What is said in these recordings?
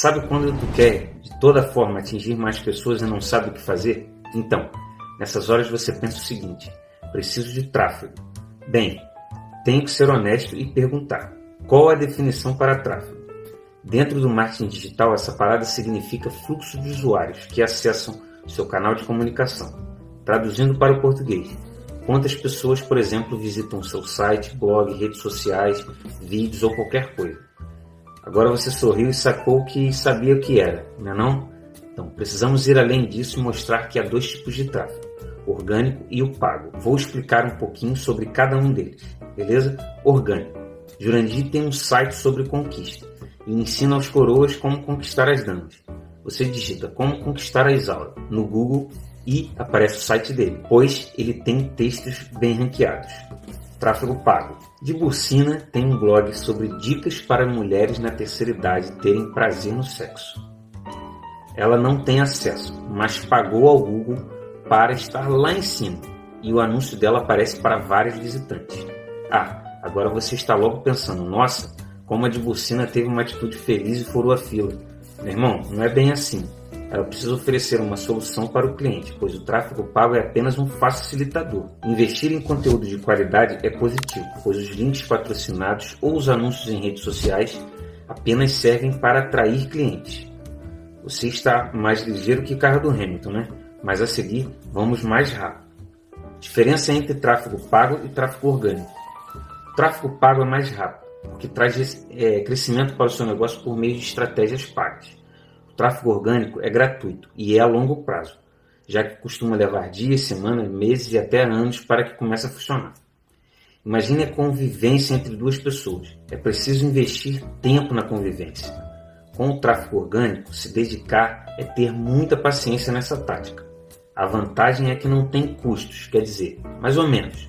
Sabe quando tu quer de toda forma atingir mais pessoas e não sabe o que fazer? Então, nessas horas você pensa o seguinte: preciso de tráfego. Bem, tenho que ser honesto e perguntar: qual a definição para tráfego? Dentro do marketing digital, essa parada significa fluxo de usuários que acessam seu canal de comunicação. Traduzindo para o português, quantas pessoas, por exemplo, visitam seu site, blog, redes sociais, vídeos ou qualquer coisa. Agora você sorriu e sacou que sabia o que era, não é não? Então, precisamos ir além disso e mostrar que há dois tipos de tráfego, orgânico e o pago. Vou explicar um pouquinho sobre cada um deles, beleza? Orgânico. Jurandir tem um site sobre conquista e ensina aos coroas como conquistar as damas. Você digita como conquistar a Isaura no Google e aparece o site dele, pois ele tem textos bem ranqueados. Tráfego pago. De Bursina tem um blog sobre dicas para mulheres na terceira idade terem prazer no sexo. Ela não tem acesso, mas pagou ao Google para estar lá em cima e o anúncio dela aparece para vários visitantes. Ah, agora você está logo pensando, nossa, como a de Bursina teve uma atitude feliz e furou a fila. Meu irmão, não é bem assim. Ela precisa oferecer uma solução para o cliente, pois o tráfego pago é apenas um facilitador. Investir em conteúdo de qualidade é positivo, pois os links patrocinados ou os anúncios em redes sociais apenas servem para atrair clientes. Você está mais ligeiro que carro do Hamilton, né? Mas a seguir, vamos mais rápido. Diferença entre tráfego pago e tráfego orgânico. O tráfego pago é mais rápido, porque traz é, crescimento para o seu negócio por meio de estratégias pagas. O tráfego orgânico é gratuito e é a longo prazo, já que costuma levar dias, semanas, meses e até anos para que comece a funcionar. Imagine a convivência entre duas pessoas. É preciso investir tempo na convivência. Com o tráfego orgânico, se dedicar é ter muita paciência nessa tática. A vantagem é que não tem custos, quer dizer, mais ou menos.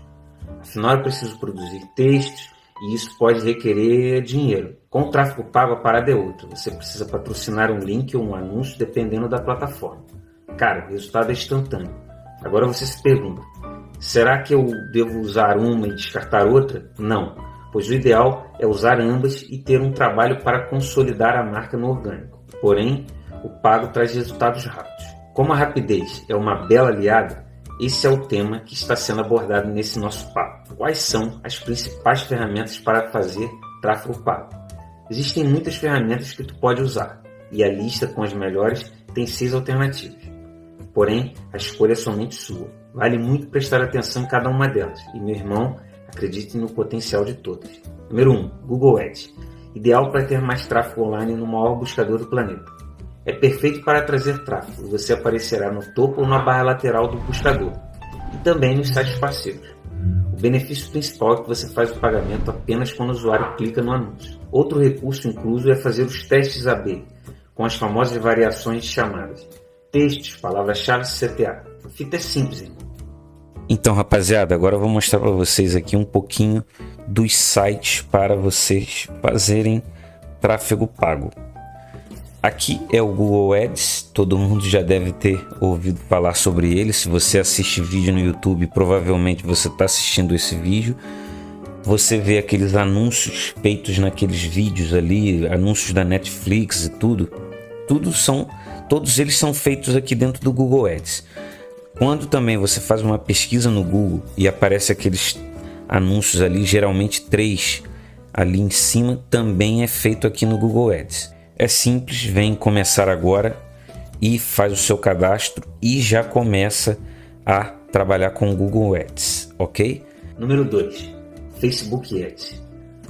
Afinal, é preciso produzir textos e isso pode requerer dinheiro. Com o tráfego pago, a parada é outra. Você precisa patrocinar um link ou um anúncio dependendo da plataforma. Cara, o resultado é instantâneo. Agora você se pergunta: será que eu devo usar uma e descartar outra? Não pois o ideal é usar ambas e ter um trabalho para consolidar a marca no orgânico. Porém, o pago traz resultados rápidos. Como a rapidez é uma bela aliada, esse é o tema que está sendo abordado nesse nosso papo. Quais são as principais ferramentas para fazer tráfego pago? Existem muitas ferramentas que tu pode usar e a lista com as melhores tem seis alternativas. Porém, a escolha é somente sua. Vale muito prestar atenção em cada uma delas. E meu irmão, Acredite no potencial de todas. Número 1. Google Ads. Ideal para ter mais tráfego online no maior buscador do planeta. É perfeito para trazer tráfego. Você aparecerá no topo ou na barra lateral do buscador. E também nos sites parceiros. O benefício principal é que você faz o pagamento apenas quando o usuário clica no anúncio. Outro recurso incluso é fazer os testes AB, com as famosas variações de chamadas. Textos, palavras-chave CTA. A fita é simples, irmão. Então, rapaziada, agora eu vou mostrar para vocês aqui um pouquinho dos sites para vocês fazerem tráfego pago. Aqui é o Google Ads, todo mundo já deve ter ouvido falar sobre ele. Se você assiste vídeo no YouTube, provavelmente você está assistindo esse vídeo. Você vê aqueles anúncios feitos naqueles vídeos ali, anúncios da Netflix e tudo. Tudo são, todos eles são feitos aqui dentro do Google Ads. Quando também você faz uma pesquisa no Google e aparece aqueles anúncios ali, geralmente três ali em cima, também é feito aqui no Google Ads. É simples, vem começar agora e faz o seu cadastro e já começa a trabalhar com o Google Ads, ok? Número 2, Facebook Ads.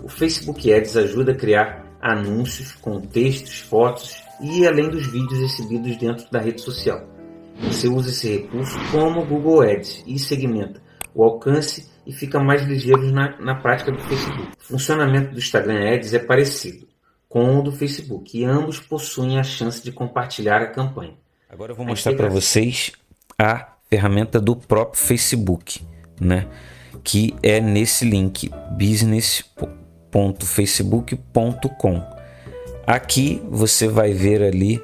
O Facebook Ads ajuda a criar anúncios com textos, fotos e além dos vídeos exibidos dentro da rede social. Você usa esse recurso como Google Ads e segmenta o alcance e fica mais ligeiro na, na prática do Facebook. O funcionamento do Instagram Ads é parecido com o do Facebook e ambos possuem a chance de compartilhar a campanha. Agora eu vou mostrar para vocês a ferramenta do próprio Facebook, né? Que é nesse link business.facebook.com. Aqui você vai ver ali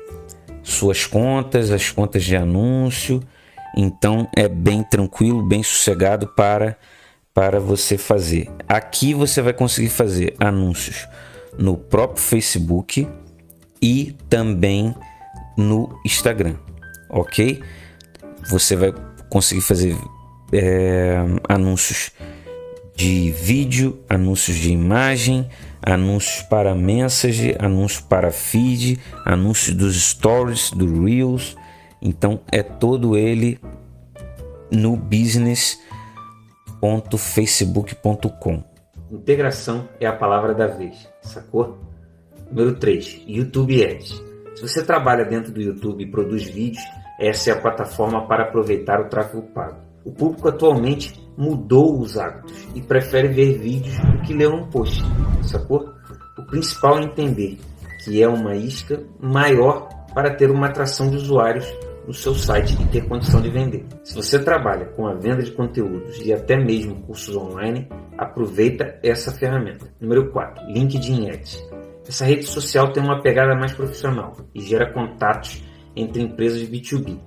suas contas, as contas de anúncio. Então é bem tranquilo, bem sossegado para para você fazer. Aqui você vai conseguir fazer anúncios no próprio Facebook e também no Instagram, ok? Você vai conseguir fazer é, anúncios de vídeo, anúncios de imagem, anúncios para message, anúncios para feed, anúncios dos stories, do reels. Então é todo ele no business.facebook.com. Integração é a palavra da vez, sacou? Número 3. YouTube Ads. Se você trabalha dentro do YouTube e produz vídeos, essa é a plataforma para aproveitar o tráfego pago. O público atualmente mudou os hábitos e prefere ver vídeos do que ler um post, sacou? O principal é entender que é uma isca maior para ter uma atração de usuários no seu site e ter condição de vender. Se você trabalha com a venda de conteúdos e até mesmo cursos online, aproveita essa ferramenta. Número 4, LinkedIn Ads. Essa rede social tem uma pegada mais profissional e gera contatos entre empresas B2B.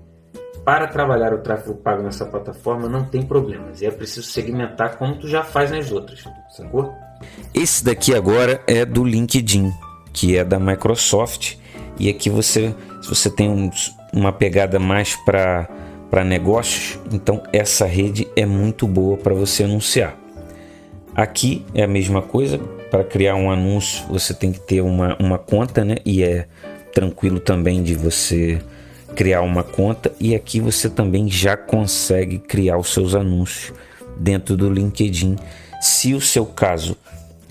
Para trabalhar o tráfego pago nessa plataforma não tem problemas e é preciso segmentar como tu já faz nas outras, sacou? Esse daqui agora é do LinkedIn, que é da Microsoft, e aqui você, se você tem um, uma pegada mais para para negócios, então essa rede é muito boa para você anunciar. Aqui é a mesma coisa, para criar um anúncio você tem que ter uma, uma conta, né? E é tranquilo também de você criar uma conta e aqui você também já consegue criar os seus anúncios dentro do LinkedIn. Se o seu caso,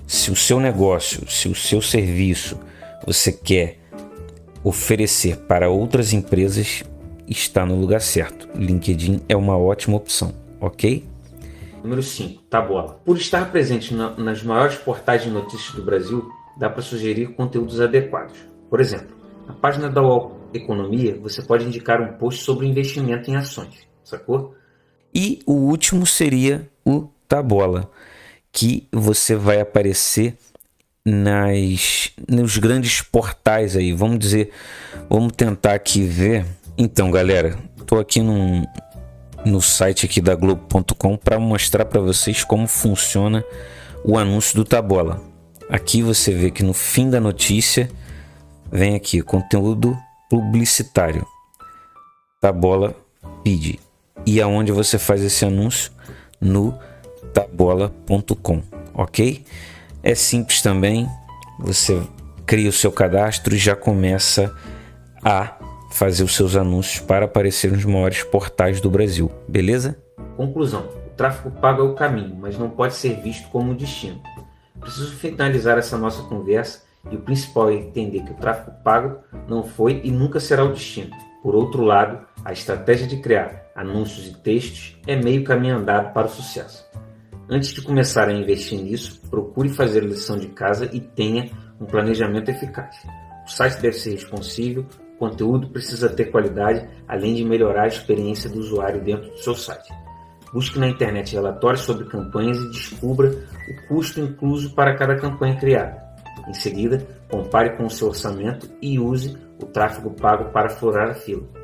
se o seu negócio, se o seu serviço você quer oferecer para outras empresas, está no lugar certo. LinkedIn é uma ótima opção, ok? Número 5, Tabola. Por estar presente na, nas maiores portais de notícias do Brasil, dá para sugerir conteúdos adequados. Por exemplo, na página da UOL Economia, você pode indicar um post sobre investimento em ações, sacou? E o último seria o Tabola, que você vai aparecer nas nos grandes portais aí. Vamos dizer, vamos tentar aqui ver. Então, galera, tô aqui num, no site aqui da Globo.com para mostrar para vocês como funciona o anúncio do Tabola. Aqui você vê que no fim da notícia vem aqui conteúdo publicitário. Tabola pede. E aonde você faz esse anúncio? No tabola.com, ok? É simples também. Você cria o seu cadastro e já começa a fazer os seus anúncios para aparecer nos maiores portais do Brasil, beleza? Conclusão: o tráfego pago é o caminho, mas não pode ser visto como um destino. Preciso finalizar essa nossa conversa e o principal é entender que o tráfego pago não foi e nunca será o destino. Por outro lado, a estratégia de criar anúncios e textos é meio caminho andado para o sucesso. Antes de começar a investir nisso, procure fazer a lição de casa e tenha um planejamento eficaz. O site deve ser responsível, conteúdo precisa ter qualidade, além de melhorar a experiência do usuário dentro do seu site. Busque na internet relatórios sobre campanhas e descubra o custo incluso para cada campanha criada. Em seguida, compare com o seu orçamento e use o tráfego pago para furar a fila.